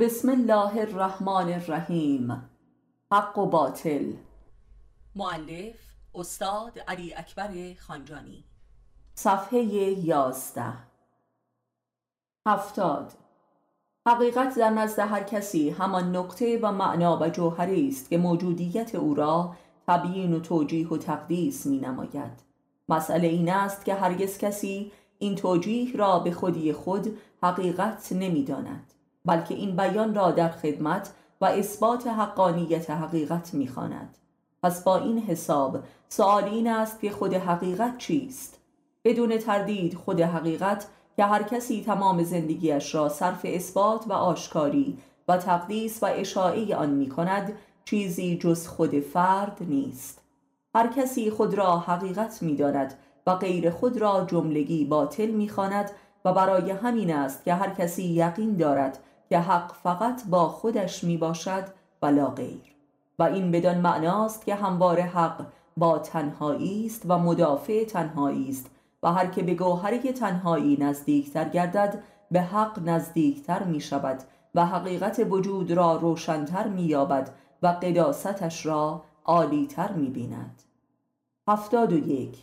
بسم الله الرحمن الرحیم. حق و باطل. معلف استاد علی اکبر خانجانی. صفحه یازده. هفتاد. حقیقت در نزد هر کسی همان نقطه و معنا و جوهری است که موجودیت او را تبیین و توجیه و تقدیس می نماید مسئله این است که هرگز کسی این توجیه را به خودی خود حقیقت نمی داند بلکه این بیان را در خدمت و اثبات حقانیت حقیقت می‌خواند. پس با این حساب سوال این است که خود حقیقت چیست؟ بدون تردید خود حقیقت که هر کسی تمام زندگیش را صرف اثبات و آشکاری و تقدیس و اشاعه آن می کند چیزی جز خود فرد نیست. هر کسی خود را حقیقت می داند و غیر خود را جملگی باطل می و برای همین است که هر کسی یقین دارد که حق فقط با خودش می باشد و غیر. و این بدان معناست که هموار حق با تنهایی است و مدافع تنهایی است و هر که به گوهری تنهایی نزدیکتر گردد به حق نزدیکتر می شود و حقیقت وجود را روشنتر می یابد و قداستش را عالیتر می بیند هفتاد و یک.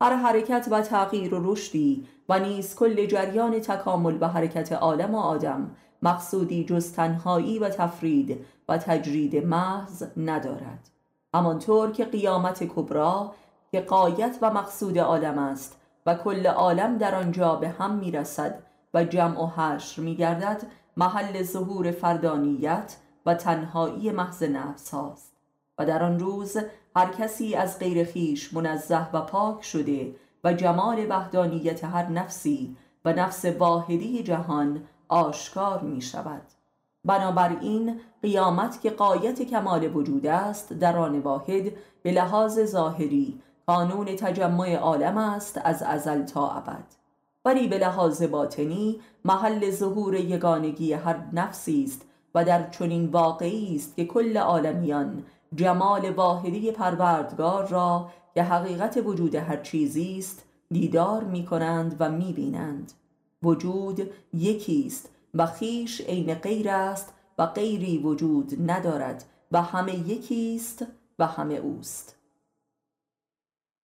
هر حرکت و تغییر و رشدی و نیز کل جریان تکامل و حرکت عالم و آدم مقصودی جز تنهایی و تفرید و تجرید محض ندارد. همانطور که قیامت کبرا که قایت و مقصود عالم است و کل عالم در آنجا به هم می‌رسد و جمع و حشر میگردد محل ظهور فردانیت و تنهایی محض نفس هاست. و در آن روز هر کسی از غیر خیش منزه و پاک شده و جمال وحدانیت هر نفسی و نفس واحدی جهان آشکار می شود بنابراین قیامت که قایت کمال وجود است در آن واحد به لحاظ ظاهری قانون تجمع عالم است از ازل تا ابد. ولی به لحاظ باطنی محل ظهور یگانگی هر نفسی است و در چنین واقعی است که کل عالمیان جمال واحدی پروردگار را که حقیقت وجود هر چیزی است دیدار می کنند و می بینند وجود یکی است و خیش عین غیر است و غیری وجود ندارد و همه یکی است و همه اوست.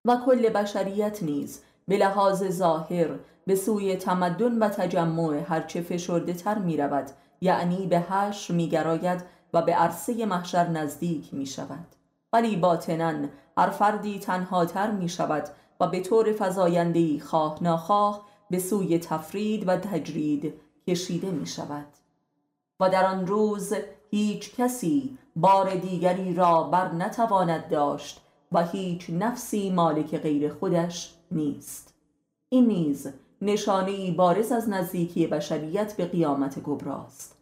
و کل بشریت نیز به لحاظ ظاهر به سوی تمدن و تجمع هرچه فشرده تر می رود یعنی به حشر می گراید و به عرصه محشر نزدیک می شود. ولی باطنا هر فردی تنهاتر می شود و به طور فضایندهی خواه ناخواه به سوی تفرید و تجرید کشیده می شود و در آن روز هیچ کسی بار دیگری را بر نتواند داشت و هیچ نفسی مالک غیر خودش نیست. این نیز نشانه بارز از نزدیکی بشریت به قیامت کبراست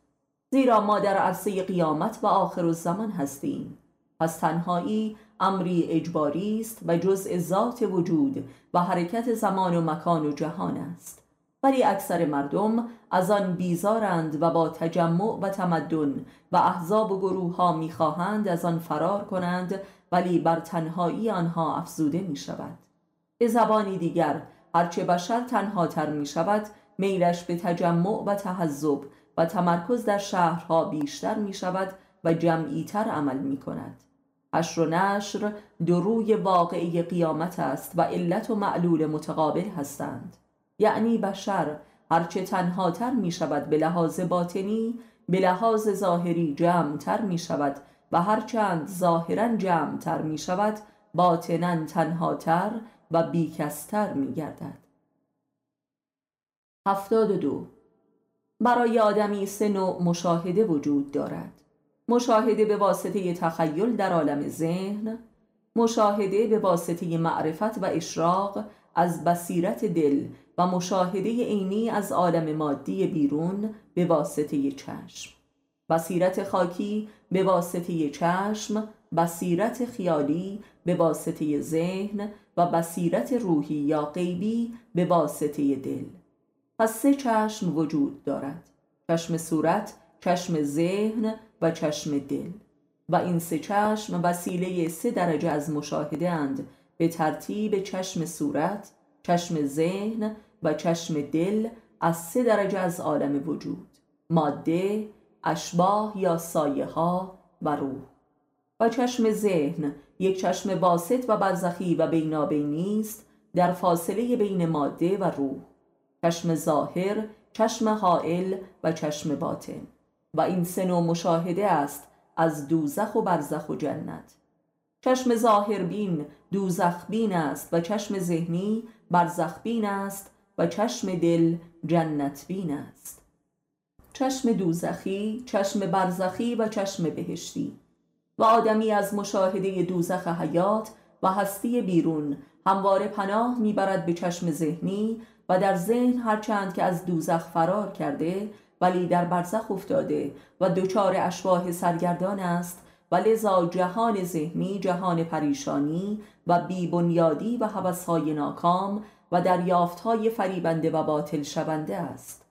زیرا ما در عرصه قیامت و آخر الزمان هستیم. پس تنهایی امری اجباری است و جزء ذات وجود و حرکت زمان و مکان و جهان است. ولی اکثر مردم از آن بیزارند و با تجمع و تمدن و احزاب و گروه ها می‌خواهند از آن فرار کنند ولی بر تنهایی آنها افزوده می شود به زبانی دیگر هرچه بشر تنها تر می شود میلش به تجمع و تحذب و تمرکز در شهرها بیشتر می شود و جمعیتر عمل می کند حشر و نشر دروی واقعی قیامت است و علت و معلول متقابل هستند. یعنی بشر هرچه تنهاتر می شود به لحاظ باطنی به لحاظ ظاهری جمعتر می شود و هرچند ظاهرا جمعتر می شود باطنا تنهاتر و بیکستر می گردد. هفتاد دو. برای آدمی سه نوع مشاهده وجود دارد. مشاهده به واسطه تخیل در عالم ذهن مشاهده به واسطه معرفت و اشراق از بصیرت دل و مشاهده عینی از عالم مادی بیرون به واسطه چشم. بصیرت خاکی به واسطه چشم بصیرت خیالی به واسطه ذهن و بصیرت روحی یا غیبی به واسطه دل. پس سه چشم وجود دارد. چشم صورت، چشم ذهن و چشم دل. و این سه چشم وسیله سه درجه از مشاهده اند به ترتیب چشم صورت، چشم ذهن و چشم دل از سه درجه از عالم وجود ماده، اشباه یا سایه ها و روح. و چشم ذهن یک چشم باسط و برزخی و بینابینی است در فاصله بین ماده و روح. چشم ظاهر چشم حائل و چشم باطن. و این سه نوع مشاهده است از دوزخ و برزخ و جنت. چشم ظاهر بین دوزخ بین است و چشم ذهنی برزخ بین است و چشم دل جنت بین است. چشم دوزخی چشم برزخی و چشم بهشتی. و آدمی از مشاهده دوزخ حیات و هستی بیرون همواره پناه می‌برد به چشم ذهنی و در ذهن هرچند که از دوزخ فرار کرده ولی در برزخ افتاده و دچار اشباه سرگردان است و لذا جهان ذهنی جهان پریشانی و بیبنیادی و حوثهای ناکام و دریافتهای فریبنده و باطل شونده است.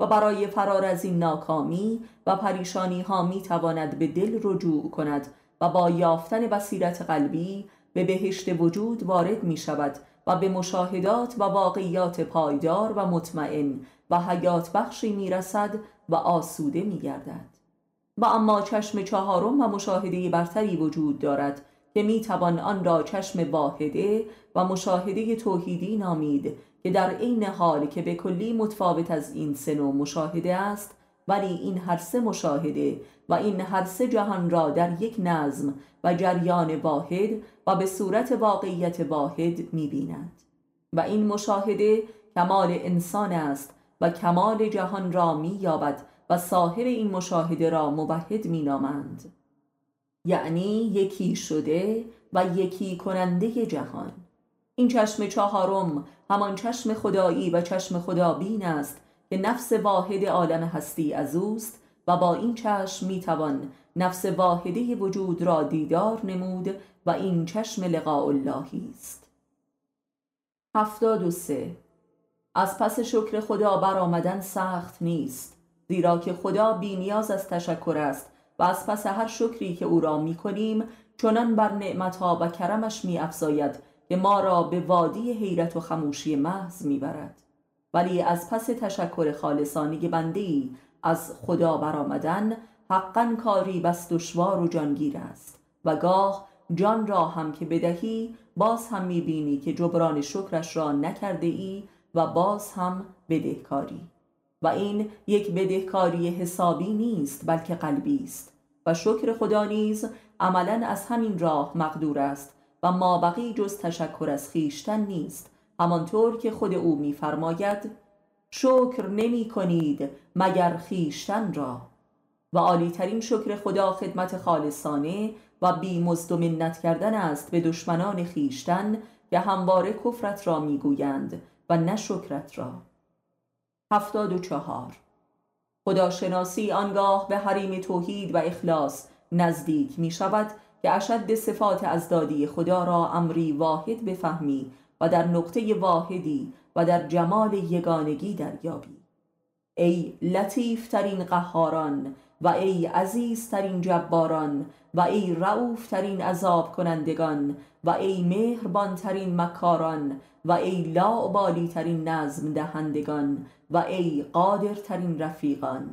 و برای فرار از این ناکامی و پریشانی ها می تواند به دل رجوع کند و با یافتن بصیرت قلبی به بهشت وجود وارد می شود و به مشاهدات و واقعیات پایدار و مطمئن و حیات بخشی می رسد و آسوده می گردد. و اما چشم چهارم و مشاهده برتری وجود دارد که می توان آن را چشم واحده و مشاهده توحیدی نامید که در عین حال که به کلی متفاوت از این سه نوع مشاهده است ولی این هر سه مشاهده و این هر سه جهان را در یک نظم و جریان واحد و به صورت واقعیت واحد می‌بیند و این مشاهده کمال انسان است و کمال جهان را می‌یابد و صاحب این مشاهده را موحد مینامند. یعنی یکی شده و یکی کننده جهان. این چشم چهارم همان چشم خدایی و چشم خدابین است که نفس واحد عالم هستی از اوست و با این چشم می‌توان نفس واحده وجود را دیدار نمود و این چشم لقاء اللهی است. هفتاد و سه از پس شکر خدا برآمدن سخت نیست زیرا که خدا بی نیاز از تشکر است و از پس هر شکری که او را می کنیم چنان بر نعمتها و کرمش می افزاید که ما را به وادی حیرت و خموشی محض می برد. ولی از پس تشکر خالصانی بنده از خدا برآمدن حقا کاری بس دشوار و جانگیر است و گاه جان را هم که بدهی باز هم می‌بینی که جبران شکرش را نکرده ای و باز هم بدهکاری. و این یک بدهکاری حسابی نیست بلکه قلبی است. و شکر خدا نیز عملا از همین راه مقدور است و ما بقی جز تشکر از خیشتن نیست. همانطور که خود او میفرماید شکر نمی کنید مگر خیشتن را. و عالیترین شکر خدا خدمت خالصانه و بی مزد کردن است به دشمنان خیشتن که همواره کفرت را می‌گویند. و نه شکرت را. هفتاد و چهار. خداشناسی آنگاه به حریم توحید و اخلاص نزدیک می شود که اشد صفات از دادی خدا را امری واحد بفهمی و در نقطه واحدی و در جمال یگانگی دریابی. ای لطیف ترین قهاران و ای عزیز ترین جباران و ای رعوف ترین عذاب کنندگان و ای مهربان ترین مکاران و ای لاعبالی ترین نظم دهندگان و ای قادر ترین رفیقان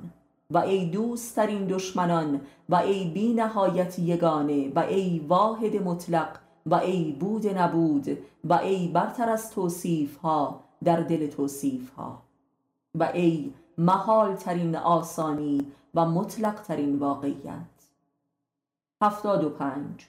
و ای دوست ترین دشمنان و ای بی نهایت یگانه و ای واحد مطلق و ای بود نبود و ای برتر از توصیف ها در دل توصیف ها و ای محال ترین آسانی و مطلق ترین واقعیت. هفتاد و پنج.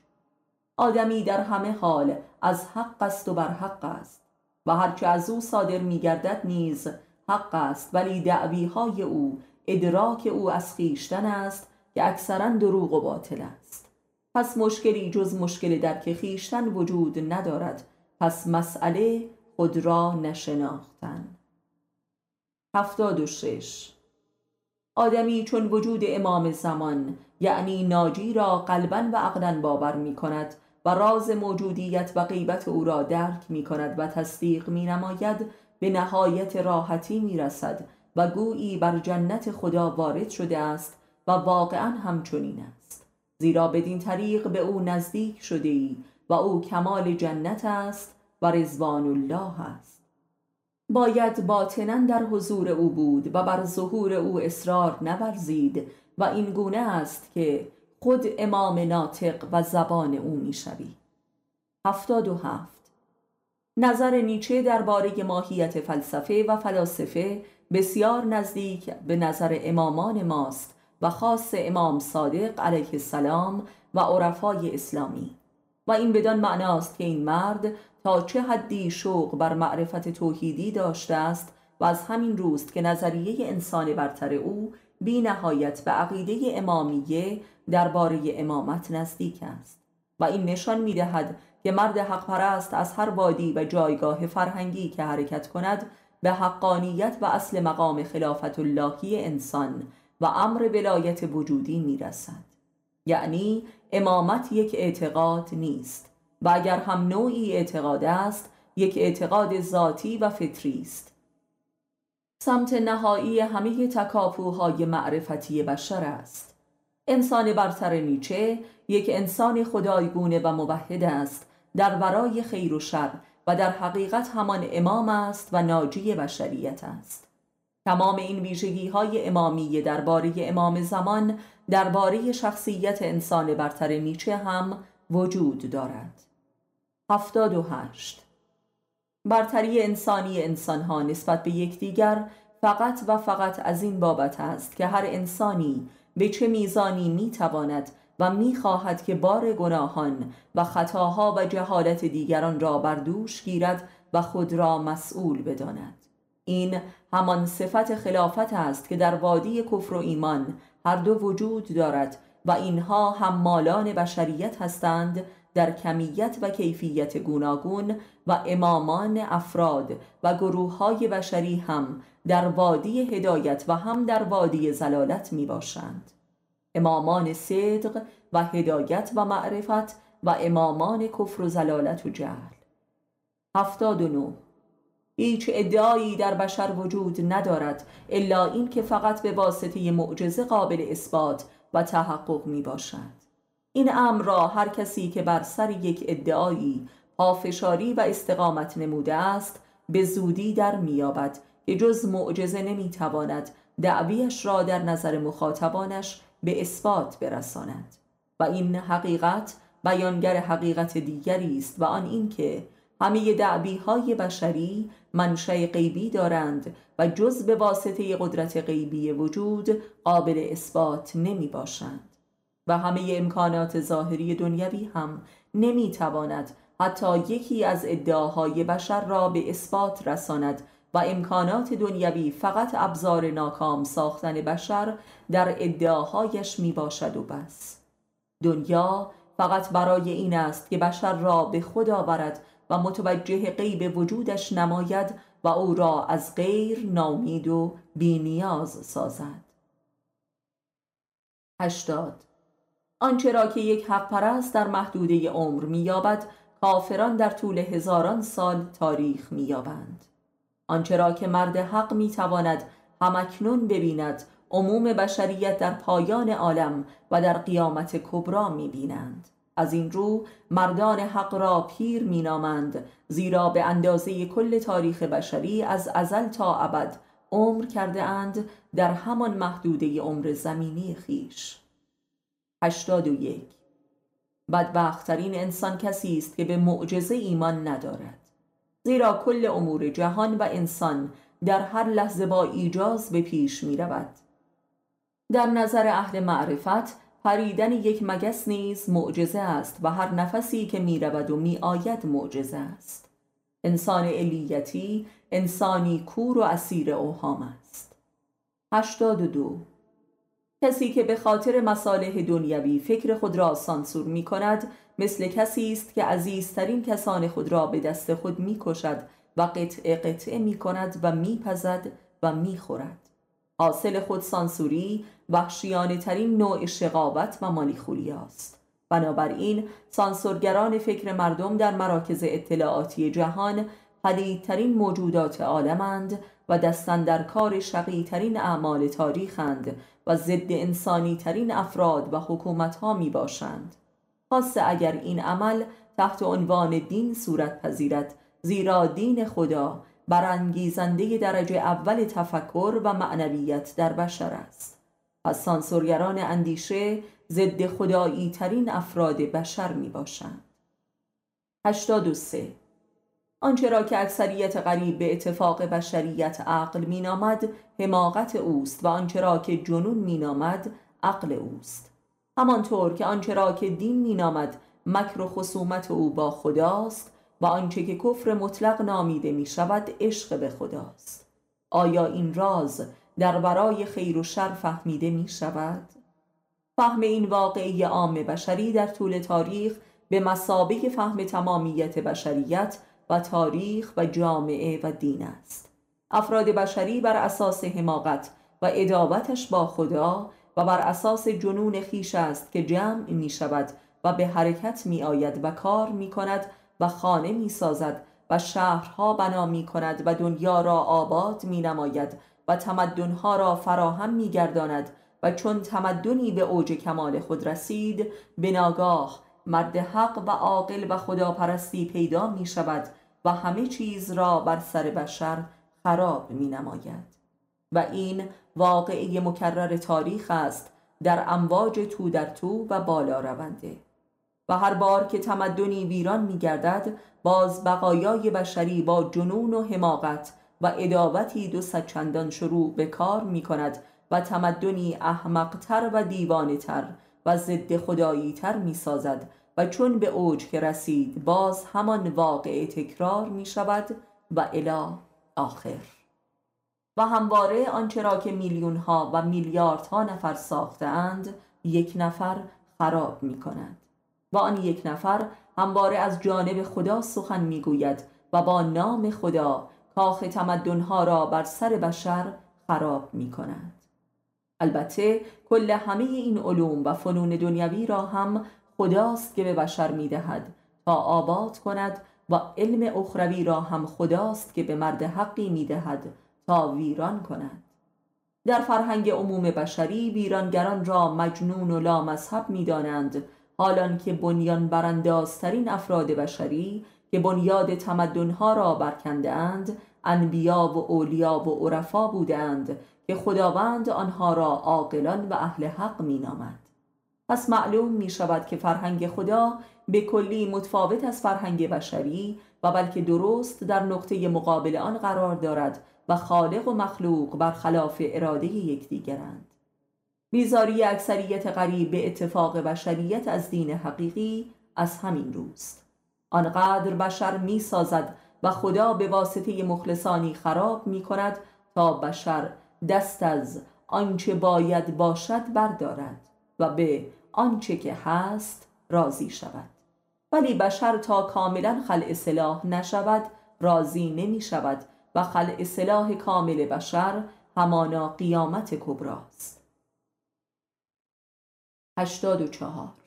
آدمی در همه حال از حق است و بر حق است و هرچه از او صادر میگردد نیز حق است ولی دعویهای او ادراک او از خیشتن است که اکثرا دروغ و باطل است. پس مشکلی جز مشکل درک خیشتن وجود ندارد پس مسئله خود را نشناختن. هفتاد و شش. آدمی چون وجود امام زمان یعنی ناجی را قلبا و عقلا باور می کند و راز موجودیت و غیبت او را درک می کند و تصدیق می نماید به نهایت راحتی می رسد و گویی بر جنت خدا وارد شده است و واقعا همچنین است. زیرا بدین طریق به او نزدیک شده ای و او کمال جنت است و رزوان الله است. باید باطنا در حضور او بود و بر ظهور او اصرار نورزید و این گونه است که خود امام ناطق و زبان او می‌شوی. هفتاد و هفت. نظر نیچه درباره ماهیت فلسفه و فلاسفه بسیار نزدیک به نظر امامان ماست و خاص امام صادق علیه السلام و عرفای اسلامی. و این بدان معناست که این مرد تا چه حدی شوق بر معرفت توحیدی داشته است و از همین روست که نظریه انسان برتر او بی نهایت به عقیده امامیه درباره امامت نزدیک است و این نشان می دهد که مرد حق پرست از هر وادی و جایگاه فرهنگی که حرکت کند به حقانیت و اصل مقام خلافت اللهی انسان و امر ولایت وجودی می رسد. یعنی امامت یک اعتقاد نیست و اگر هم نوعی اعتقاد است یک اعتقاد ذاتی و فطری است. سمت نهایی همه تکاپوهای معرفتی بشر است. انسان برتر نیچه یک انسان خدایگونه و موحد است در ورای خیر و شر و در حقیقت همان امام است و ناجی بشریت است. تمام این ویژگی های امامی درباره امام زمان درباره شخصیت انسان برتر نیچه هم وجود دارد. هفتاد و هشت. برتری انسانی انسانها نسبت به یکدیگر فقط و فقط از این بابت است که هر انسانی به چه میزانی می‌تواند و می‌خواهد که بار گناهان و خطاها و جهالت دیگران را بر دوش گیرد و خود را مسئول بداند. این همان صفت خلافت است که در وادی کفر و ایمان هر دو وجود دارد و اینها هم مالان بشریت هستند در کمیت و کیفیت گوناگون و امامان افراد و گروه های بشری هم در وادی هدایت و هم در وادی زلالت می باشند امامان صدق و هدایت و معرفت و امامان کفر و زلالت و جهل. هفتاد و نو هیچ ادعایی در بشر وجود ندارد الا این که فقط به واسطه معجزه قابل اثبات و تحقق می باشد این امر را هر کسی که بر سر یک ادعایی پافشاری و استقامت نموده است به زودی در میابد که جز معجزه نمی‌تواند دعویش را در نظر مخاطبانش به اثبات برساند. و این حقیقت بیانگر حقیقت دیگری است و آن اینکه همه دعبی های بشری منشأ غیبی دارند و جز به واسطه قدرت غیبی وجود قابل اثبات نمی باشند و همه امکانات ظاهری دنیوی هم نمی تواند حتی یکی از ادعاهای بشر را به اثبات رساند و امکانات دنیوی فقط ابزار ناکام ساختن بشر در ادعاهایش می باشد و بس. دنیا فقط برای این است که بشر را به خود آورد و متوجه غیب وجودش نماید و او را از غیر نامید و بینیاز سازد. هشتاد آنچه را که یک حق پرست در محدوده عمر مییابد کافران در طول هزاران سال تاریخ مییابند. آنچه را که مرد حق می‌تواند همکنون ببیند عموم بشریت در پایان عالم و در قیامت کبرا می‌بینند. از این رو مردان حق را پیر مینامند زیرا به اندازه کل تاریخ بشری از ازل تا ابد عمر کرده اند در همان محدوده عمر زمینی خیش. هشتاد و یک. بدبختترین انسان کسی است که به معجزه ایمان ندارد. زیرا کل امور جهان و انسان در هر لحظه با ایجاز به پیش می رود در نظر اهل معرفت پریدن یک مگس نیز معجزه است و هر نفسی که می رود و می آید معجزه است. انسان علیتی انسانی کور و اسیر اوهام است. هشتاد و دو. کسی که به خاطر مصالح دنیوی فکر خود را سانسور می کند مثل کسی است که عزیزترین کسان خود را به دست خود می کشد و قطع قطعه می کند و می پزد و می خورد حاصل خود سانسوری وحشیانه ترین نوع شقاوت و مالیخولی است. بنابراین سانسورگران فکر مردم در مراکز اطلاعاتی جهان پلیدترین موجودات عالمند و دستن در کار شقیترین اعمال تاریخند و ضد انسانی ترین افراد و حکومت ها می باشند خاصه اگر این عمل تحت عنوان دین صورت پذیرد زیرا دین خدا برانگیزنده درجه اول تفکر و معنویت در بشر است. پس سانسورگران اندیشه ضد خدایی ترین افراد بشر می باشند 83 آنچه را که اکثریت قریب به اتفاق بشریت عقل مینامد حماقت اوست و آنچه را که جنون مینامد عقل اوست همانطور که آنچه را که دین مینامد مکر و خصومت او با خداست و آنچه که کفر مطلق نامیده می شود عشق به خداست آیا این راز در برای خیر و شر فهمیده می شود؟ فهم این واقعی عام بشری در طول تاریخ به مسابه فهم تمامیت بشریت و تاریخ و جامعه و دین است. افراد بشری بر اساس حماقت و ادابتش با خدا و بر اساس جنون خیش است که جمع می شود و به حرکت می آید و کار می کند و خانه می سازد و شهرها بنا می کند و دنیا را آباد می نماید و تمدنها را فراهم می گرداند و چون تمدنی به اوج کمال خود رسید به ناگاه مرد حق و عاقل و خداپرستی پیدا می شود و همه چیز را بر سر بشر خراب می نماید و این واقعی مکرر تاریخ است در امواج تو در تو و بالا رونده. و هر بار که تمدنی ویران می گردد باز بقایای بشری با جنون و حماقت و ادابتی دو چندان شروع به کار می کند و تمدنی احمقتر و دیوانه و ضد خدایی تر می سازد و چون به اوج که رسید باز همان واقع تکرار می شود و الی آخر. و همواره آنچه را که میلیون ها و میلیاردها نفر ساختند یک نفر خراب می کند و آن یک نفر همواره از جانب خدا سخن می‌گوید و با نام خدا کاخ تمدنها را بر سر بشر خراب می کند البته کل همه این علوم و فنون دنیوی را هم خداست که به بشر می دهد تا آباد کند و علم اخروی را هم خداست که به مرد حقی می دهد تا ویران کند. در فرهنگ عموم بشری ویرانگران را مجنون و لامذهب می دانند حالان که بنیان براندازترین افراد بشری که بنیاد تمدنها را برکنده اند انبیا و اولیا و عرفا بودند که خداوند آنها را عاقلان و اهل حق مینامد. پس معلوم می شود که فرهنگ خدا به کلی متفاوت از فرهنگ بشری و بلکه درست در نقطه مقابل آن قرار دارد و خالق و مخلوق برخلاف اراده یکدیگرند. بیزاری اکثریت قریب به اتفاق بشریت از دین حقیقی از همین روست. آنقدر بشر می سازد و خدا به واسطه مخلصانی خراب می کند تا بشر دست از آنچه باید باشد بردارد و به آنچه که هست راضی شود. ولی بشر تا کاملا خلع سلاح نشود راضی نمی شود و خلع سلاح کامل بشر همانا قیامت کبراست. 84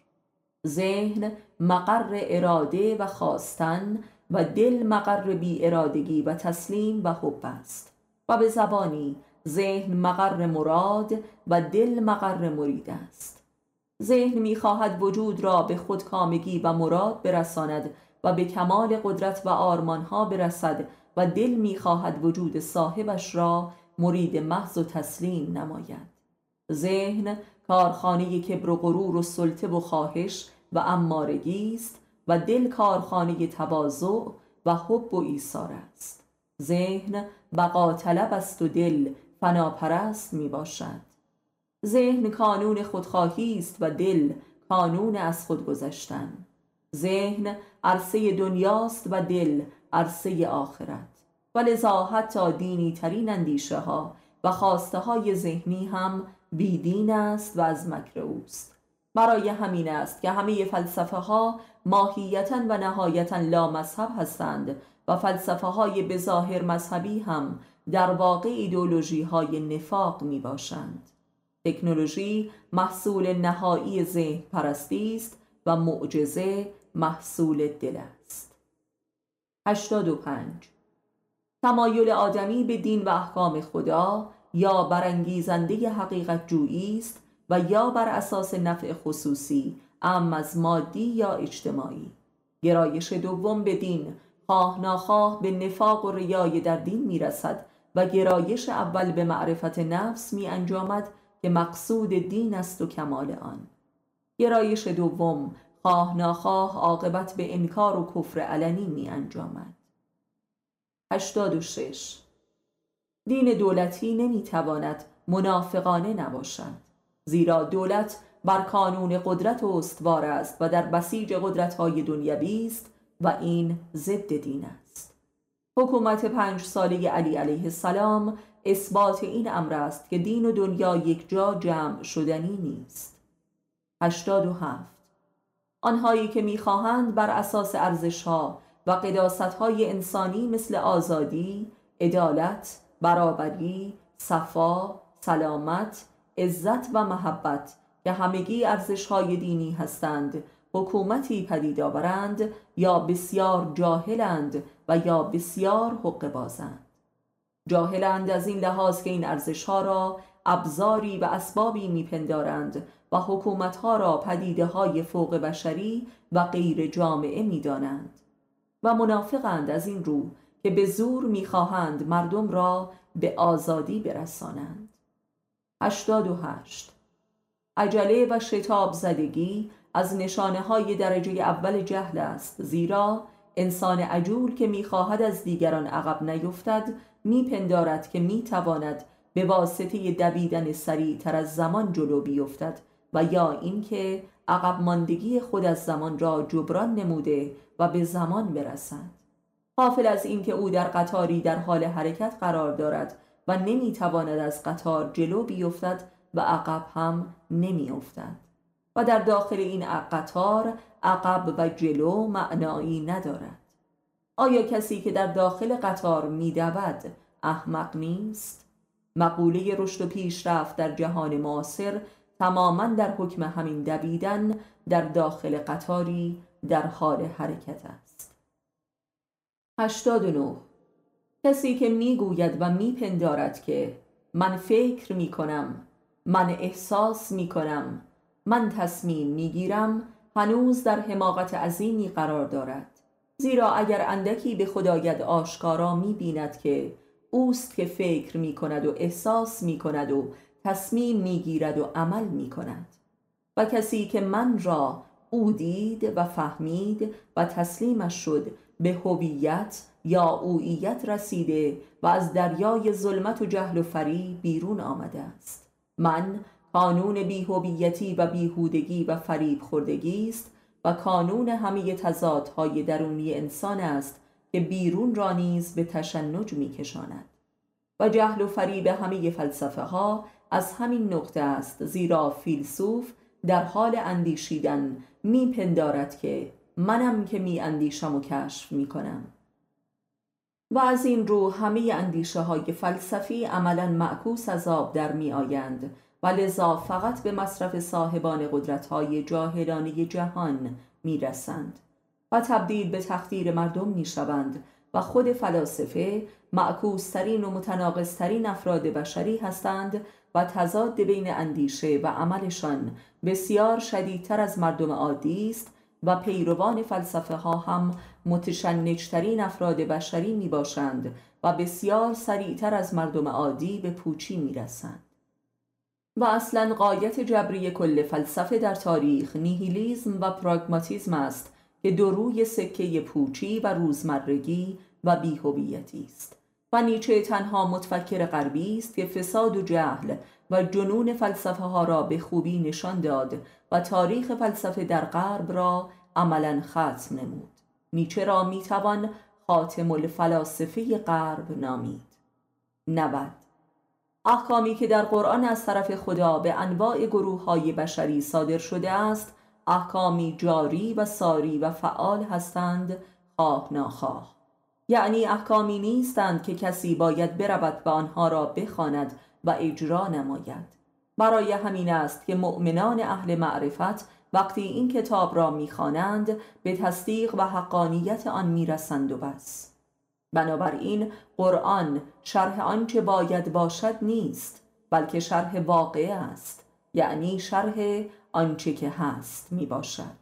ذهن مقر اراده و خواستن و دل مقر بی ارادگی و تسلیم و حب است. و به زبانی ذهن مقر مراد و دل مقر مرید است. ذهن می‌خواهد وجود را به خودکامگی و مراد برساند و به کمال قدرت و آرمانها برسد و دل می‌خواهد وجود صاحبش را مرید محض و تسلیم نماید. ذهن کارخانه کبر و غرور و سلطه و خواهش و امارگی است و دل کارخانه تواضع و حب و ایثار است. ذهن بقا طلب است و دل فناپرست می باشد. ذهن کانون خودخواهی است و دل کانون از خود گذشتن. ذهن عرصه دنیاست و دل عرصه آخرت. و لذا حتی دینی ترین اندیشه ها و خواسته های ذهنی هم بیدین است و از مکر اوست. برای همین است که همه فلسفه ها ماهیتا و نهایتا لا مذهب هستند و فلسفه های بظاهر مذهبی هم در واقع ایدولوژی های نفاق می باشند تکنولوژی محصول نهایی ذهن پرستی است و معجزه محصول دل است. 85 تمایل آدمی به دین و احکام خدا یا برانگیزنده حقیقت جویی است و یا بر اساس نفع خصوصی ام از مادی یا اجتماعی. گرایش دوم به دین خواه ناخواه به نفاق و ریای در دین می‌رسد و گرایش اول به معرفت نفس می انجامد که مقصود دین است و کمال آن. گرایش دوم خواه ناخواه عاقبت به انکار و کفر علنی می انجامد 86 دین دولتی نمی تواند منافقانه نباشد. زیرا دولت بر کانون قدرت استوار است و در بسیج قدرت های دنیوی است و این ضد دین است. حکومت پنج ساله علی علیه السلام اثبات این امر است که دین و دنیا یک جا جمع شدنی نیست. 87 آنهایی که می‌خواهند بر اساس ارزشها و قداستهای انسانی مثل آزادی، عدالت، برابری، صفا، سلامت، عزت و محبت که همگی ارزشهای دینی هستند. حکومتی پدید آورند یا بسیار جاهلند و یا بسیار حق بازند. جاهلند از این لحاظ که این ارزشها را ابزاری و اسبابی میپندارند و حکومتها را پدیده های فوق بشری و غیر جامعه می‌دانند. و منافقند از این رو که به زور می‌خواهند مردم را به آزادی برسانند. 88 عجله و شتاب زدگی از نشانه های درجه اول جهل است زیرا انسان عجول که می‌خواهد از دیگران عقب نیفتد میپندارد که می‌تواند به واسطه دویدن تر از زمان جلو بیفتد و یا اینکه عقب ماندگی خود از زمان را جبران نموده و به زمان برسد. حافل از اینکه او در قطاری در حال حرکت قرار دارد و نمی‌تواند از قطار جلو بیفتد و عقب هم نمیافتد. و در داخل این قطار عقب و جلو معنایی ندارد. آیا کسی که در داخل قطار میدود احمق نیست؟ مقوله رشد و پیشرفت در جهان معاصر تماما در حکم همین دویدن در داخل قطاری در حال حرکت است. 89 کسی که می‌گوید و میپندارد که من فکر می‌کنم من احساس می‌کنم من تصمیم می‌گیرم هنوز در حماقت عظیمی قرار دارد. زیرا اگر اندکی به خدایت آشکارا می‌بیند که اوست که فکر می‌کند و احساس می‌کند و تصمیم می‌گیرد و عمل می‌کند. و کسی که من را او دید و فهمید و تسلیمش شد به هویت یا اویت رسیده و از دریای ظلمت و جهل و فری بیرون آمده است. من قانون بیهویتی و بیهودگی و فریب خوردگی است و کانون همه تضادهای درونی انسان است که بیرون را نیز به تشنج میکشاند. و جهل و فریب همه فلسفه ها از همین نقطه است زیرا فیلسوف در حال اندیشیدن میپندارد که منم که می اندیشم و کشف می کنم و از این رو همه اندیشه های فلسفی عملا معکوس از آب در می آیند و لذا فقط به مصرف صاحبان قدرت های جاهلانه جهان می رسند و تبدیل به تخدیر مردم می شوند و خود فلاسفه معکوسترین و متناقضترین افراد بشری هستند و تضاد بین اندیشه و عملشان بسیار شدیدتر از مردم عادی است و پیروان فلسفه ها هم متشنجترین افراد بشری می باشند و بسیار سریعتر از مردم عادی به پوچی می رسند. و اصلا قایت جبری کل فلسفه در تاریخ نیهیلیزم و پراگماتیزم است که دروی سکه پوچی و روزمرگی و بیهویتی است و نیچه تنها متفکر غربی است که فساد و جهل و جنون فلسفه ها را به خوبی نشان داد و تاریخ فلسفه در غرب را عملا ختم نمود. نیچه را می‌توان خاتم الفلاسفه غرب نامید. 90 احکامی که در قرآن از طرف خدا به انواع گروه های بشری صادر شده است احکامی جاری و ساری و فعال هستند خواه ناخواه. یعنی احکامی نیستند که کسی باید برود و آنها را بخواند و اجرا نماید. برای همین است که مؤمنان اهل معرفت وقتی این کتاب را می‌خوانند به تصدیق و حقانیت آن می‌رسند و بس. بنابراین قرآن شرح آنچه باید باشد نیست بلکه شرح واقع است یعنی شرح آنچه که هست می باشد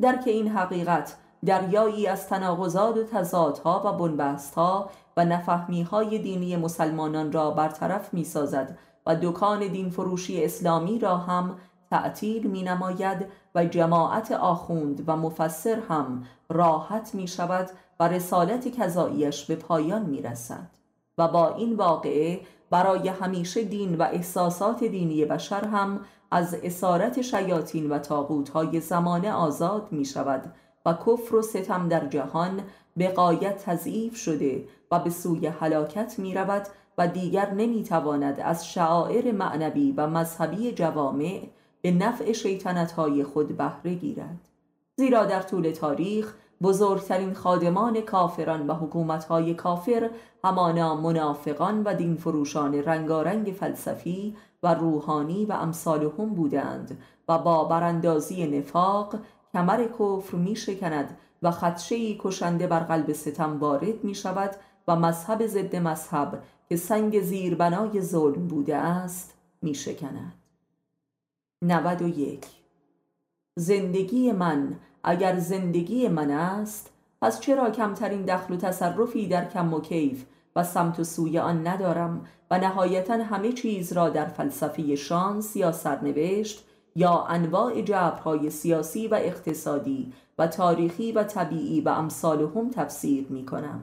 درک این حقیقت دریایی از تناقضات و تضادها و بنبستها و نفهمیهای دینی مسلمانان را برطرف می سازد و دکان دین فروشی اسلامی را هم تعطیل می نماید و جماعت آخوند و مفسر هم راحت می شود و رسالت کذاییش به پایان می رسد و با این واقعه برای همیشه دین و احساسات دینی بشر هم از اسارت شیاطین و های زمانه آزاد می شود و کفر و ستم در جهان به قایت تضعیف شده و به سوی هلاکت می رود و دیگر نمی تواند از شعائر معنوی و مذهبی جوامع به نفع شیطنت های خود بهره گیرد. زیرا در طول تاریخ بزرگترین خادمان کافران و حکومتهای کافر همانا منافقان و دینفروشان رنگارنگ فلسفی و روحانی و امثالهم بودند و با براندازی نفاق کمر کفر می شکند و خدشهی کشنده بر قلب ستم وارد می شود و مذهب ضد مذهب که سنگ زیربنای ظلم بوده است می شکند 91 زندگی من اگر زندگی من است پس چرا کمترین دخل و تصرفی در کم و کیف و سمت و سوی آن ندارم و نهایتا همه چیز را در فلسفه شانس یا سرنوشت یا انواع جبرهای سیاسی و اقتصادی و تاریخی و طبیعی و امثالهم تفسیر می کنم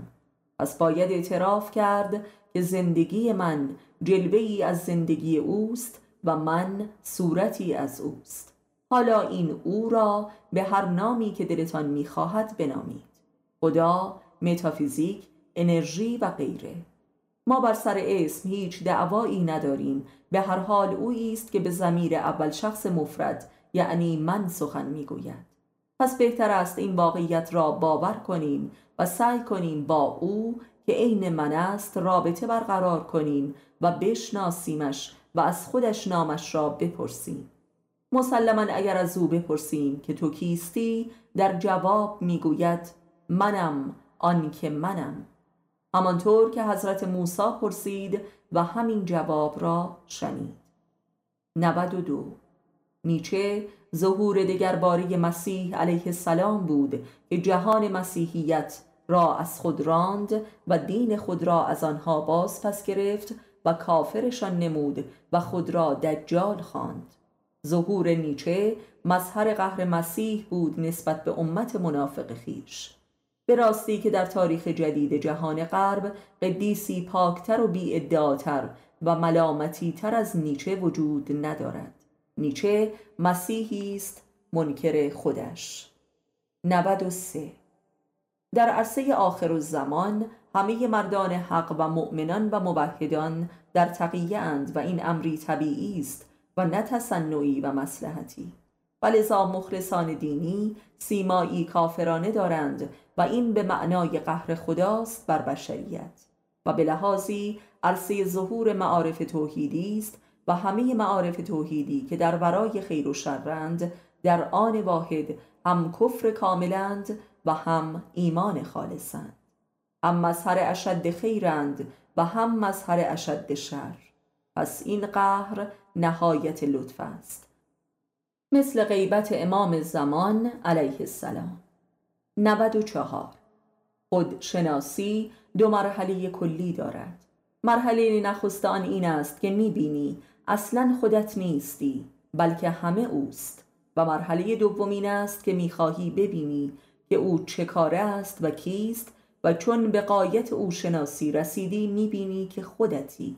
پس باید اعتراف کرد که زندگی من جلوه ای از زندگی اوست و من صورتی از اوست. حالا این او را به هر نامی که دلتان می‌خواهد بنامید. خدا، متافیزیک، انرژی و غیره. ما بر سر اسم هیچ دعوایی نداریم به هر حال او است که به زمیر اول شخص مفرد یعنی من سخن می‌گوید. پس بهتر است این واقعیت را باور کنیم و سعی کنیم با او که عین من است رابطه برقرار کنیم و بشناسیمش و از خودش نامش را بپرسیم. مسلما اگر از او بپرسیم که تو کیستی در جواب می‌گوید منم آن که منم. همانطور که حضرت موسی پرسید و همین جواب را شنید. 92 نیچه ظهور دگرباره مسیح علیه السلام بود که جهان مسیحیت را از خود راند و دین خود را از آنها باز پس گرفت و کافرشان نمود و خود را دجال خواند. ظهور نیچه مظهر قهر مسیح بود نسبت به امت منافق خیش. به راستی که در تاریخ جدید جهان غرب قدیسی پاکتر و بی و ملامتی تر از نیچه وجود ندارد. نیچه مسیحی است منکر خودش. 93 در عرصه آخر الزمان همه مردان حق و مؤمنان و موحدان در تقیه اند و این امری طبیعی است و نه تصنعی و مسلحتی ولذا مخلصان دینی سیمایی کافرانه دارند و این به معنای قهر خداست بر بشریت و به لحاظی عرصه ظهور معارف توحیدی است و همه معارف توحیدی که در ورای خیر و شرند در آن واحد هم کفر کاملند و هم ایمان خالصند. هم مظهر اشد خیرند و هم مظهر اشد شر. پس این قهر نهایت لطف است. مثل غیبت امام زمان علیه السلام. 94 خودشناسی دو مرحله کلی دارد. مرحله نخست آن این است که می‌بینی اصلا خودت نیستی بلکه همه اوست. و مرحله دومین است که می‌خواهی ببینی که او چه کاره است و کیست و چون به قایت او شناسی رسیدی می‌بینی که خودتی.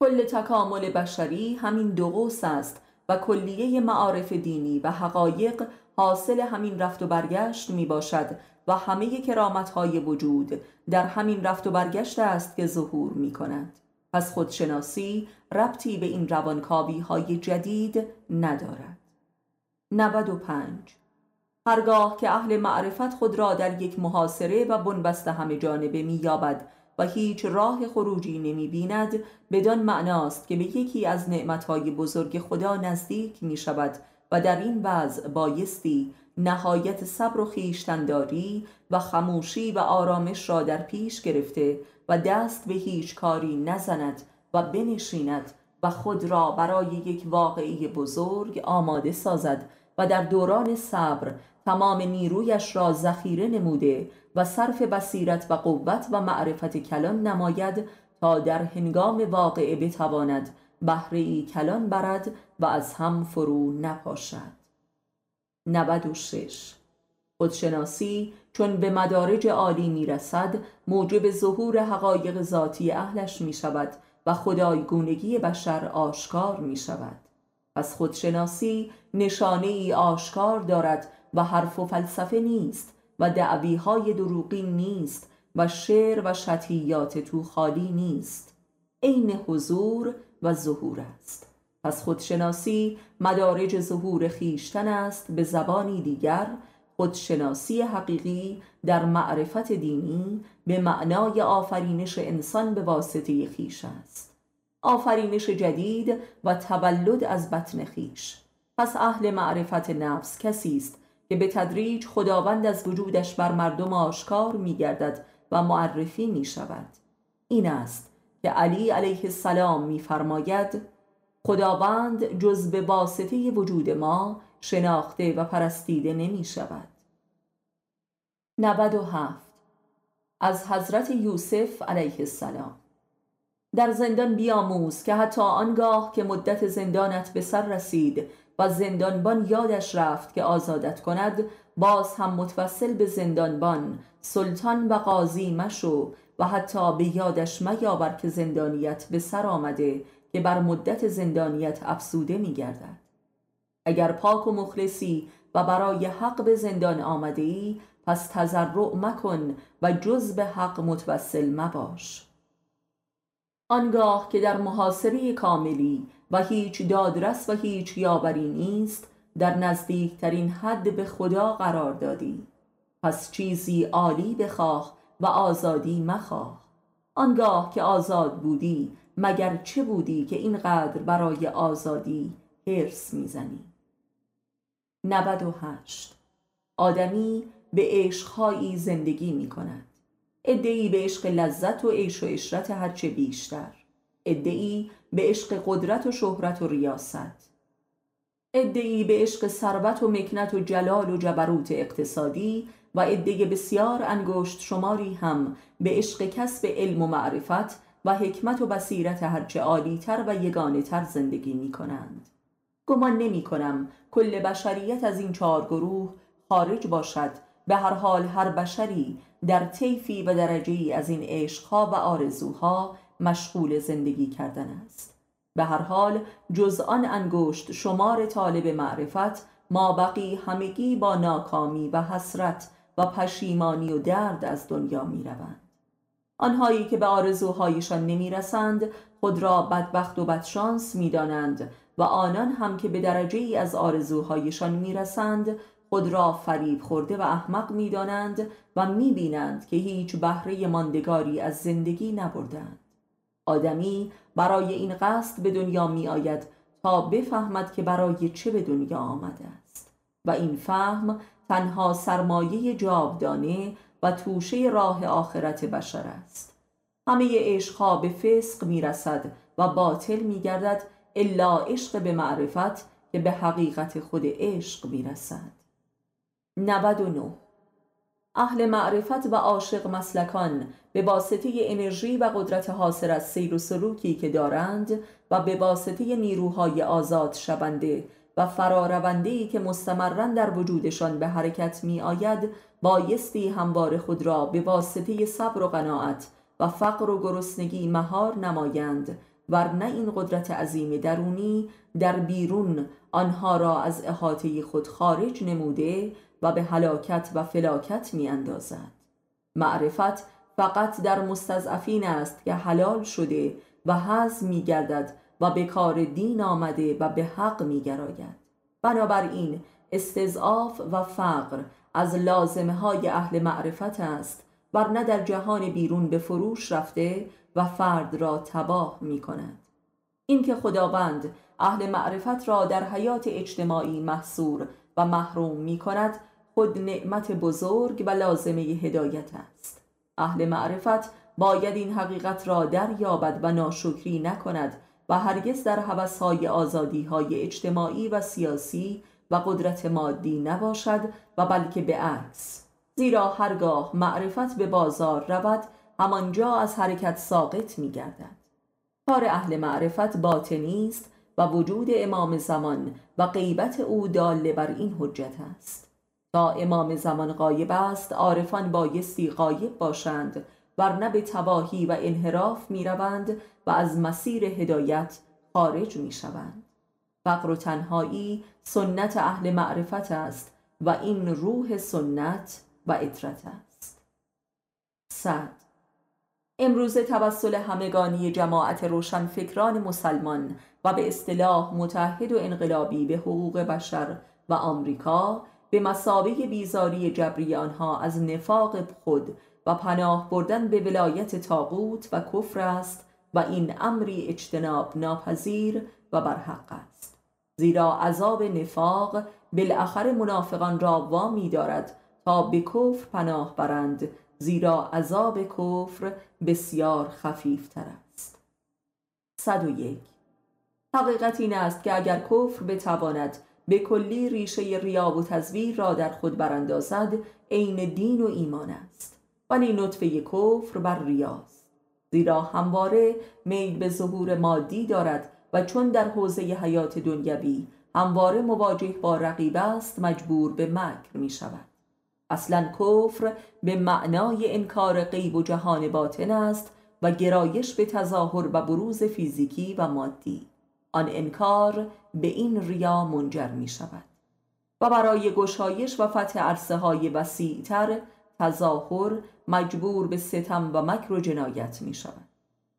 کل تکامل بشری همین دو قوس است و کلیه معارف دینی و حقایق حاصل همین رفت و برگشت می باشد و همه کرامت های وجود در همین رفت و برگشت است که ظهور می کند پس خودشناسی ربطی به این روانکاوی های جدید ندارد. 95 هرگاه که اهل معرفت خود را در یک محاصره و بنبست همه جانبه می یابد هیچ راه خروجی نمی بیند بدان معناست که به یکی از نعمتهای بزرگ خدا نزدیک می شود و در این وضع بایستی نهایت صبر و خیشتنداری و خموشی و آرامش را در پیش گرفته و دست به هیچ کاری نزند و بنشیند و خود را برای یک واقعی بزرگ آماده سازد و در دوران صبر تمام نیرویش را ذخیره نموده و صرف بصیرت و قوت و معرفت کلان نماید تا در هنگام واقعه بتواند بهره کلان برد و از هم فرو نپاشد. 96 خودشناسی چون به مدارج عالی می‌رسد موجب ظهور حقایق ذاتی اهلش می شود و خدایگونگی بشر آشکار می شود پس خودشناسی نشانه ای آشکار دارد و حرف و فلسفه نیست. و دعویهای دروغین نیست و شعر و شطیات تو خالی نیست. عین حضور و ظهور است. پس خودشناسی مدارج ظهور خیشتن است به زبانی دیگر. خودشناسی حقیقی در معرفت دینی به معنای آفرینش انسان به واسطه خیش است. آفرینش جدید و تولد از بطن خیش. پس اهل معرفت نفس کسی است که به تدریج خداوند از وجودش بر مردم آشکار می گردد و معرفی می شود این است که علی علیه السلام میفرماید خداوند جز به واسطه وجود ما شناخته و پرستیده نمی شود 97 از حضرت یوسف علیه السلام. در زندان بیاموز که حتی آنگاه که مدت زندانت به سر رسید و زندانبان یادش رفت که آزادت کند باز هم متوسل به زندانبان سلطان و قاضی مشو و حتی به یادش میاور که زندانیت به سر آمده که بر مدت زندانیت افسوده می گردد. اگر پاک و مخلصی و برای حق به زندان آمده ای پس تذرع مکن و جز به حق متوسل مباش آنگاه که در محاصره کاملی و هیچ دادرس و هیچ یاوری نیست در نزدیکترین حد به خدا قرار دادی. پس چیزی عالی بخواه و آزادی مخواه. آنگاه که آزاد بودی مگر چه بودی که اینقدر برای آزادی حرس می‌زنی؟ 98 آدمی به عشقهایی زندگی می کند ادعی به عشق لذت و عیش و اشرت هرچه بیشتر. ادعی به عشق قدرت و شهرت و ریاست. ادعی به عشق ثروت و مکنت و جلال و جبروت اقتصادی و عده بسیار انگشت شماری هم به عشق کسب علم و معرفت و حکمت و بصیرت هرچه عالیتر و یگانه تر زندگی می کنند گمان نمی کنم کل بشریت از این چهار گروه خارج باشد. به هر حال هر بشری در طیفی و درجه از این عشقها و آرزوها مشغول زندگی کردن است به هر حال جز آن انگشت شمار طالب معرفت ما بقی همگی با ناکامی و حسرت و پشیمانی و درد از دنیا می روند. آنهایی که به آرزوهایشان نمی رسند خود را بدبخت و بدشانس می دانند و آنان هم که به درجه ای از آرزوهایشان می رسند خود را فریب خورده و احمق می دانند و می بینند که هیچ بهره ماندگاری از زندگی نبردند. آدمی برای این قصد به دنیا می آید تا بفهمد که برای چه به دنیا آمده است. و این فهم تنها سرمایه جاودانه و توشه راه آخرت بشر است. همه عشقها به فسق می رسد و باطل می گردد الا عشق به معرفت که به حقیقت خود عشق می رسد 99 اهل معرفت و عاشق مسلکان به واسطه انرژی و قدرت حاصل از سیر و سلوکی که دارند و به واسطه نیروهای آزاد شونده و فرارونده که مستمرا در وجودشان به حرکت می آید بایستی هموار خود را به واسطه صبر و قناعت و فقر و گرسنگی مهار نمایند ورنه این قدرت عظیم درونی در بیرون آنها را از احاطه خود خارج نموده و به هلاکت و فلاکت می اندازد. معرفت فقط در مستضعفین است که حلال شده و حز می گردد و به کار دین آمده و به حق می گراید. بنابراین استضعاف و فقر از لازمه های اهل معرفت است ورنه در جهان بیرون به فروش رفته و فرد را تباه می کند اینکه خداوند اهل معرفت را در حیات اجتماعی محصور و محروم می کند خود نعمت بزرگ و لازمه هدایت است. اهل معرفت باید این حقیقت را دریابد و ناشکری نکند و هرگز در حوثهای آزادی های اجتماعی و سیاسی و قدرت مادی نباشد و بلکه به عکس. زیرا هرگاه معرفت به بازار رود همانجا از حرکت ساقط می گردد کار اهل معرفت باطنی است و وجود امام زمان و غیبت او داله بر این حجت است. تا امام زمان غایب است عارفان بایستی غایب باشند ورنه به تباهی و انحراف می روند و از مسیر هدایت خارج می شوند فقر و تنهایی سنت اهل معرفت است و این روح سنت و اطرت است. صد. امروز توسل همگانی جماعت روشنفکران مسلمان و به اصطلاح متحد و انقلابی به حقوق بشر و آمریکا به مسابه بیزاری جبری آنها از نفاق خود و پناه بردن به ولایت تاغوت و کفر است و این امری اجتناب ناپذیر و برحق است. زیرا عذاب نفاق بالاخره منافقان را وامی دارد تا به کفر پناه برند زیرا عذاب کفر بسیار خفیفتر است. 101 حقیقت این است که اگر کفر بتواند به کلی ریشه ریا و تزویر را در خود براندازد عین دین و ایمان است. ولی نطفه کفر بر ریاست زیرا همواره میل به ظهور مادی دارد و چون در حوزه حیات دنیوی همواره مواجه با رقیب است مجبور به مکر می شود. اصلا کفر به معنای انکار غیب و جهان باطن است و گرایش به تظاهر و بروز فیزیکی و مادی. آن انکار به این ریا منجر می شود و برای گشایش و فتح عرصه های وسیعتر تظاهر مجبور به ستم و مکر و جنایت می شود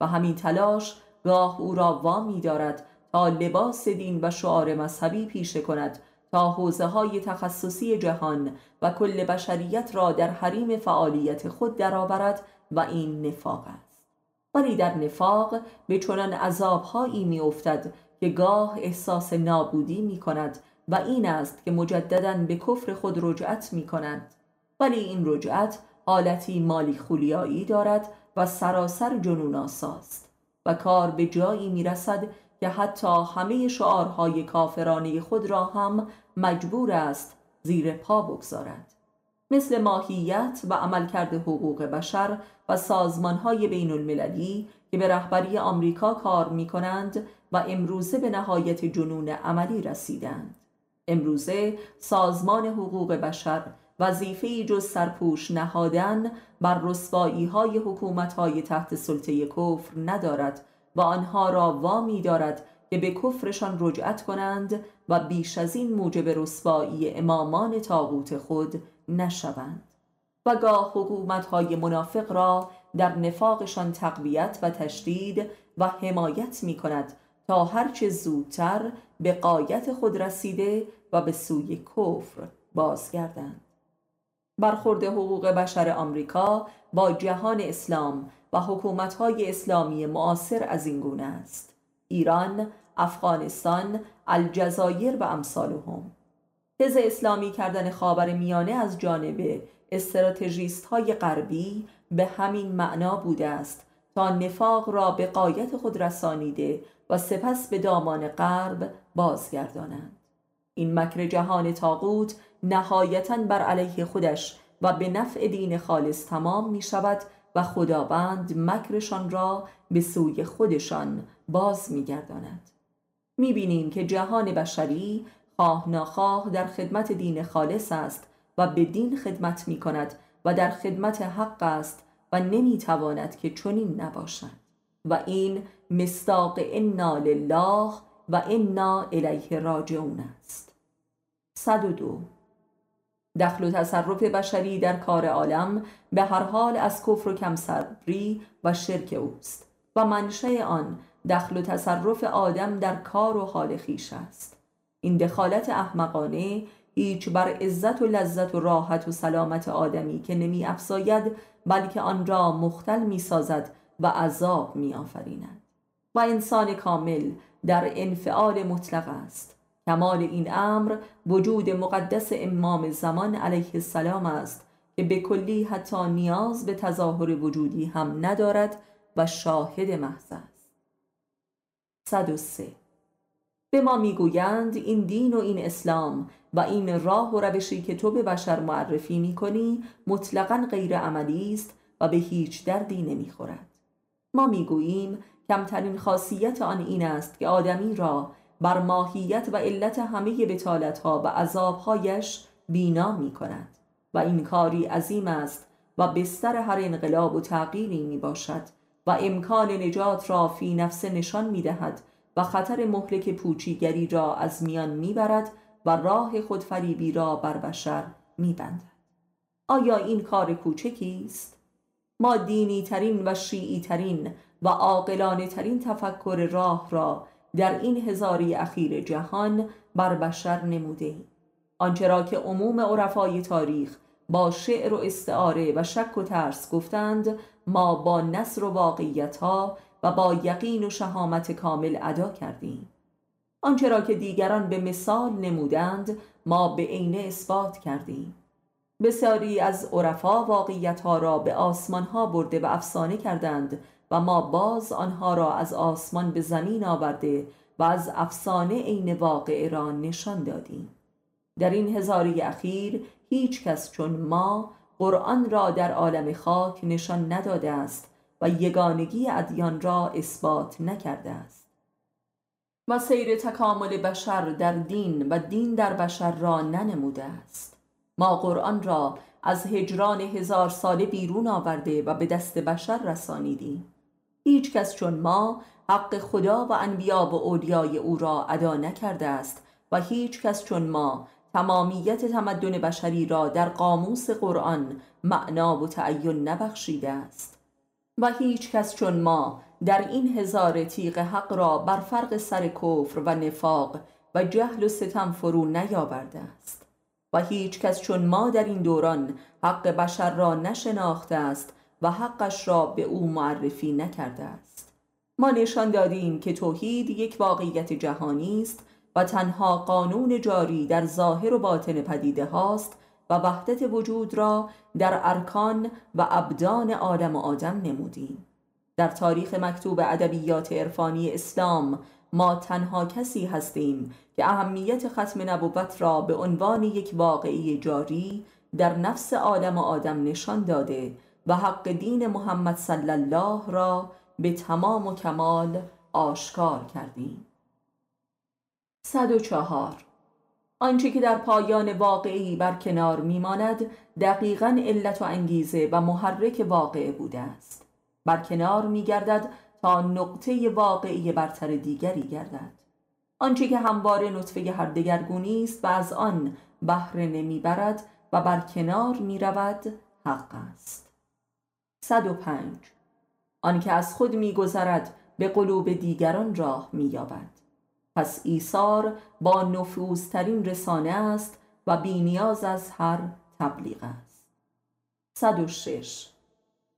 و همین تلاش گاه او را وامی دارد تا لباس دین و شعار مذهبی پیشه کند تا حوزه های تخصصی جهان و کل بشریت را در حریم فعالیت خود درآورد و این نفاق است. ولی در نفاق به چنان عذابهایی میافتد که گاه احساس نابودی می کند و این است که مجددا به کفر خود رجعت می کند ولی این رجعت حالتی مالی خولیایی دارد و سراسر جنون آساست و کار به جایی می رسد که حتی همه شعارهای کافرانه خود را هم مجبور است زیر پا بگذارد. مثل ماهیت و عملکرد حقوق بشر و سازمانهای بین المللی که به رهبری آمریکا کار می کنند و امروزه به نهایت جنون عملی رسیدند. امروزه سازمان حقوق بشر وظیفه جز سرپوش نهادن بر رسوایی های حکومت های تحت سلطه کفر ندارد و آنها را وامی دارد که به کفرشان رجعت کنند و بیش از این موجب رسوایی امامان تاغوت خود نشوند. و گاه حکومت های منافق را در نفاقشان تقویت و تشدید و حمایت می کند تا هرچه زودتر به قایت خود رسیده و به سوی کفر بازگردند. برخورد حقوق بشر آمریکا با جهان اسلام و حکومت‌های اسلامی معاصر از این گونه است. ایران، افغانستان، الجزایر و امثالهم. تز اسلامی کردن خاور میانه از جانب استراتژیست های غربی به همین معنا بوده است تا نفاق را به قایت خود رسانیده و سپس به دامان غرب بازگردانند. این مکر جهان تاغوت نهایتا بر علیه خودش و به نفع دین خالص تمام می شود و خداوند مکرشان را به سوی خودشان باز می گرداند می بینیم که جهان بشری خواه ناخواه در خدمت دین خالص است و به دین خدمت می کند و در خدمت حق است و نمی تواند که چنین نباشد. و این مستاق انا لله و انا الیه راجعون است. 102 دخل و تصرف بشری در کار عالم به هر حال از کفر و کمصبری و شرک اوست. و منشه آن دخل و تصرف آدم در کار و حال خیش است. این دخالت احمقانه هیچ بر عزت و لذت و راحت و سلامت آدمی که نمی افزاید بلکه آن را مختل می سازد و عذاب می آفریند. و انسان کامل در انفعال مطلق است. کمال این امر وجود مقدس امام زمان علیه السلام است که به کلی حتی نیاز به تظاهر وجودی هم ندارد و شاهد محض است. 103 به ما می‌گویند این دین و این اسلام و این راه و روشی که تو به بشر معرفی می کنی مطلقا غیر عملی است و به هیچ دردی نمی‌خورد. ما می‌گوییم کمترین خاصیت آن این است که آدمی را بر ماهیت و علت همه بتالتها و عذابهایش بینا می کند و این کاری عظیم است و بستر هر انقلاب و تغییری می باشد و امکان نجات را فی نفس نشان می دهد و خطر مهلک پوچیگری را از میان می برد و راه خودفریبی را بر بشر می بندد. آیا این کار کوچکی است؟ ما دینی ترین و شیعی ترین و عاقلانه ترین تفکر راه را در این هزاری اخیر جهان بر بشر نموده ایم. که عموم عرفای تاریخ با شعر و استعاره و شک و ترس گفتند ما با نصر و واقعیت ها و با یقین و شهامت کامل ادا کردیم آنچه را که دیگران به مثال نمودند ما به عینه اثبات کردیم. بسیاری از عرفا واقعیت ها را به آسمان ها برده و افسانه کردند و ما باز آنها را از آسمان به زمین آورده و از افسانه عین واقع را نشان دادیم. در این هزاری اخیر هیچ کس چون ما قرآن را در عالم خاک نشان نداده است و یگانگی ادیان را اثبات نکرده است. و سیر تکامل بشر در دین و دین در بشر را ننموده است. ما قرآن را از هجران هزار ساله بیرون آورده و به دست بشر رسانیدیم. هیچ کس چون ما حق خدا و انبیا و اولیای او را ادا نکرده است و هیچ کس چون ما تمامیت تمدن بشری را در قاموس قرآن معنا و تعین نبخشیده است. و هیچ کس چون ما در این هزار تیغ حق را بر فرق سر کفر و نفاق و جهل و ستم فرو نیاورده است. و هیچ کس چون ما در این دوران حق بشر را نشناخته است و حقش را به او معرفی نکرده است. ما نشان دادیم که توحید یک واقعیت جهانی است و تنها قانون جاری در ظاهر و باطن پدیده هاست و وحدت وجود را در ارکان و ابدان عالم و آدم نمودیم. در تاریخ مکتوب ادبیات عرفانی اسلام ما تنها کسی هستیم که اهمیت ختم نبوت را به عنوان یک واقعی جاری در نفس عالم و آدم نشان داده و حق دین محمد صلی الله را به تمام و کمال آشکار کردیم. 104 آنچه که در پایان واقعی بر کنار میماند دقیقا علت و انگیزه و محرک واقع بوده است. بر کنار میگردد تا نقطه واقعی برتر دیگری گردد. آنچه که همواره نطفه هر دگرگونی است و از آن بهره نمی‌برد و بر کنار می‌رود حق است. 105 آنکه از خود میگذرد به قلوب دیگران راه مییابد. پس ایثار با نفوذترین رسانه است و بینیاز از هر تبلیغ است. 106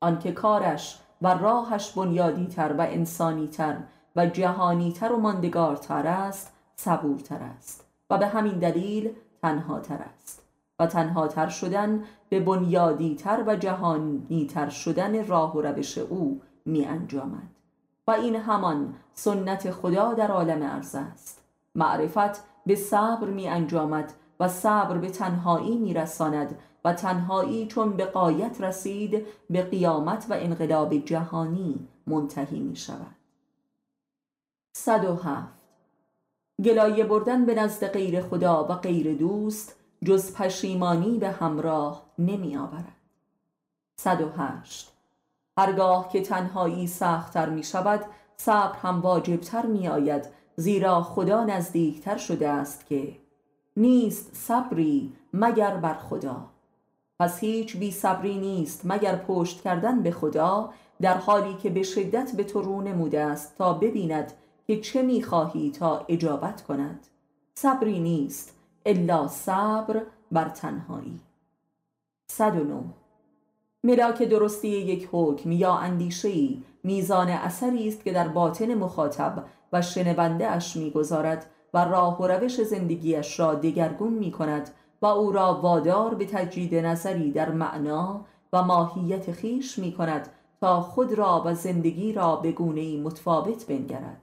آنکه کارش و راهش بنیادی تر و انسانی تر و جهانی تر و ماندگارتر است صبورتر است و به همین دلیل تنها تر است و تنها تر شدن به بنیادی تر و جهانی تر شدن راه و روش او می انجامد و این همان سنت خدا در عالم عرض است. معرفت به صبر می انجامد و صبر به تنهایی می رساند و تنهایی چون به قایت رسید به قیامت و انقلاب جهانی منتهی می شود 107 گلایه بردن به نزد غیر خدا و غیر دوست جز پشیمانی به همراه نمی آورد. 108 هرگاه که تنهایی سختتر می شود صبر هم واجبتر می آید زیرا خدا نزدیکتر شده است که نیست صبری مگر بر خدا. پس هیچ بی صبری نیست مگر پشت کردن به خدا در حالی که به شدت به تو رو نموده است تا ببیند که چه می‌خواهی تا اجابت کند. صبری نیست الا صبر بر تنهایی. 109 ملاک درستی یک حکم یا اندیشه‌ای میزان اثری است که در باطن مخاطب و شنونده اش می‌گذارد و راه و روش زندگیش را دگرگون می کند و او را وادار به تجدید نظری در معنا و ماهیت خیش می کند تا خود را و زندگی را به گونه متفاوت بنگرد.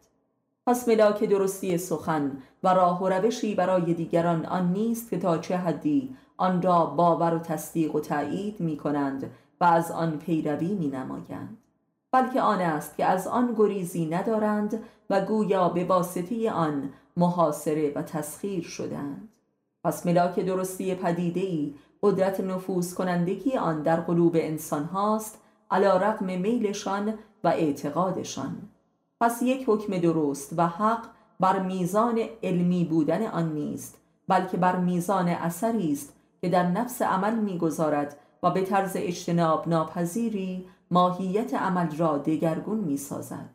پس ملاک درستی سخن و راه و روشی برای دیگران آن نیست که تا چه حدی آن را باور و تصدیق و تایید می کنند و از آن پیروی می نمایند. بلکه آن است که از آن گریزی ندارند و گویا به واسطه آن محاصره و تسخیر شدند پس ملاک درستی پدیده‌ای قدرت نفوذ کنندگی آن در قلوب انسان هاست علا رقم میلشان و اعتقادشان. پس یک حکم درست و حق بر میزان علمی بودن آن نیست بلکه بر میزان اثری است که در نفس عمل می‌گذارد و به طرز اجتناب ناپذیری ماهیت عمل را دگرگون می‌سازد.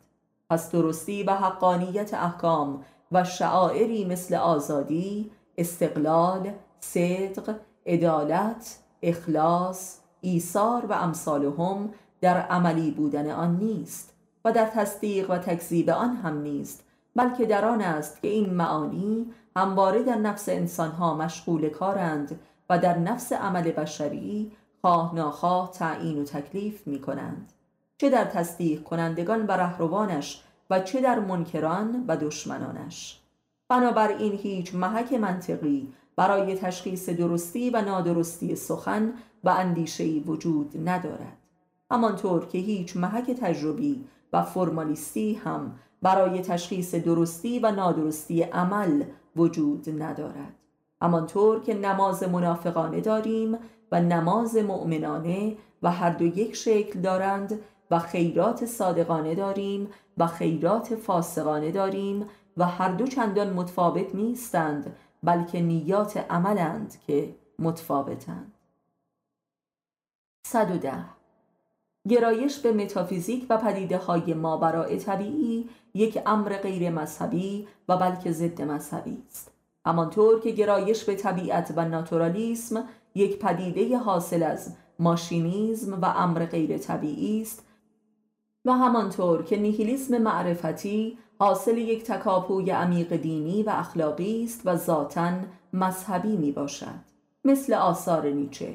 پس درستی و حقانیت احکام و شعائری مثل آزادی استقلال صدق عدالت اخلاص ایثار و امثالهم در عملی بودن آن نیست و در تصدیق و تکذیب آن هم نیست بلکه در آن است که این معانی همواره در نفس انسانها مشغول کارند و در نفس عمل بشری خواه ناخواه تعیین و تکلیف می کنند چه در تصدیق کنندگان و رهروانش و چه در منکران و دشمنانش. بنابراین هیچ محک منطقی برای تشخیص درستی و نادرستی سخن و اندیشهی وجود ندارد. همانطور که هیچ محک تجربی و فرمالیستی هم برای تشخیص درستی و نادرستی عمل وجود ندارد. همانطور که نماز منافقانه داریم و نماز مؤمنانه و هر دو یک شکل دارند و خیرات صادقانه داریم و خیرات فاسقانه داریم و هر دو چندان متفاوت نیستند بلکه نیات عملند که متفاوتند. 110 گرایش به متافیزیک و پدیده های مابراء طبیعی یک امر غیر مذهبی و بلکه ضد مذهبی است. همانطور که گرایش به طبیعت و ناتورالیسم یک پدیده حاصل از ماشینیزم و امر غیر طبیعی است و همانطور که نیهیلیسم معرفتی حاصل یک تکاپوی عمیق دینی و اخلاقی است و ذاتا مذهبی می باشد مثل آثار نیچه.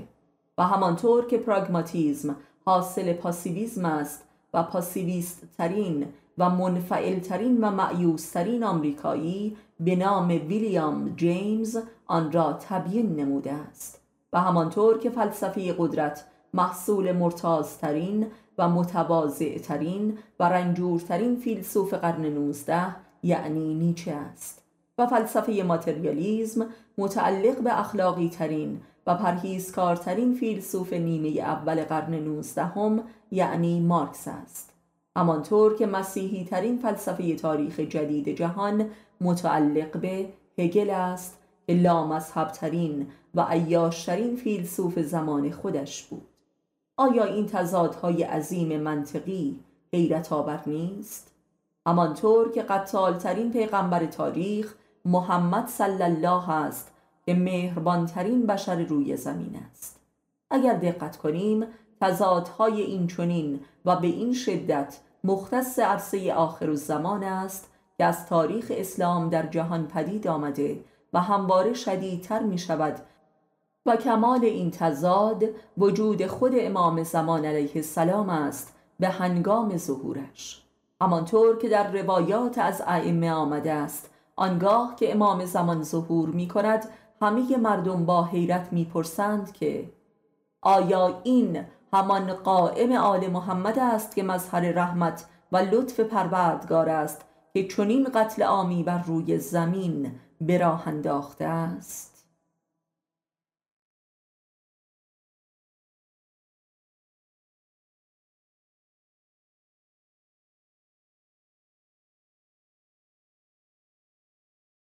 و همانطور که پراگماتیزم حاصل پاسیویزم است و پاسیویست ترین و منفعل ترین و معیوس ترین آمریکایی به نام ویلیام جیمز آن را تبیین نموده است. و همانطور که فلسفه قدرت محصول مرتازترین و متواضعترین و رنجورترین فیلسوف قرن نوزده یعنی نیچه است و فلسفه ماتریالیزم متعلق به اخلاقی ترین و پرهیزکارترین فیلسوف نیمه اول قرن نوزدهم یعنی مارکس است. همانطور که مسیحی ترین فلسفه تاریخ جدید جهان متعلق به هگل است که لامذهب ترین و عیاشترین فیلسوف زمان خودش بود. آیا این تضادهای عظیم منطقی حیرت آور نیست؟ همانطور که قتالترین پیغمبر تاریخ محمد صلی الله است که مهربانترین بشر روی زمین است اگر دقت کنیم تضادهای این چنین و به این شدت مختص عرصه آخر و زمان است که از تاریخ اسلام در جهان پدید آمده و همواره شدیدتر می شود و کمال این تضاد وجود خود امام زمان علیه السلام است به هنگام ظهورش. همانطور که در روایات از ائمه آمده است آنگاه که امام زمان ظهور می کند همه مردم با حیرت می‌پرسند که آیا این همان قائم آل محمد است که مظهر رحمت و لطف پروردگار است که چنین قتل عامی بر روی زمین به راه انداخته است؟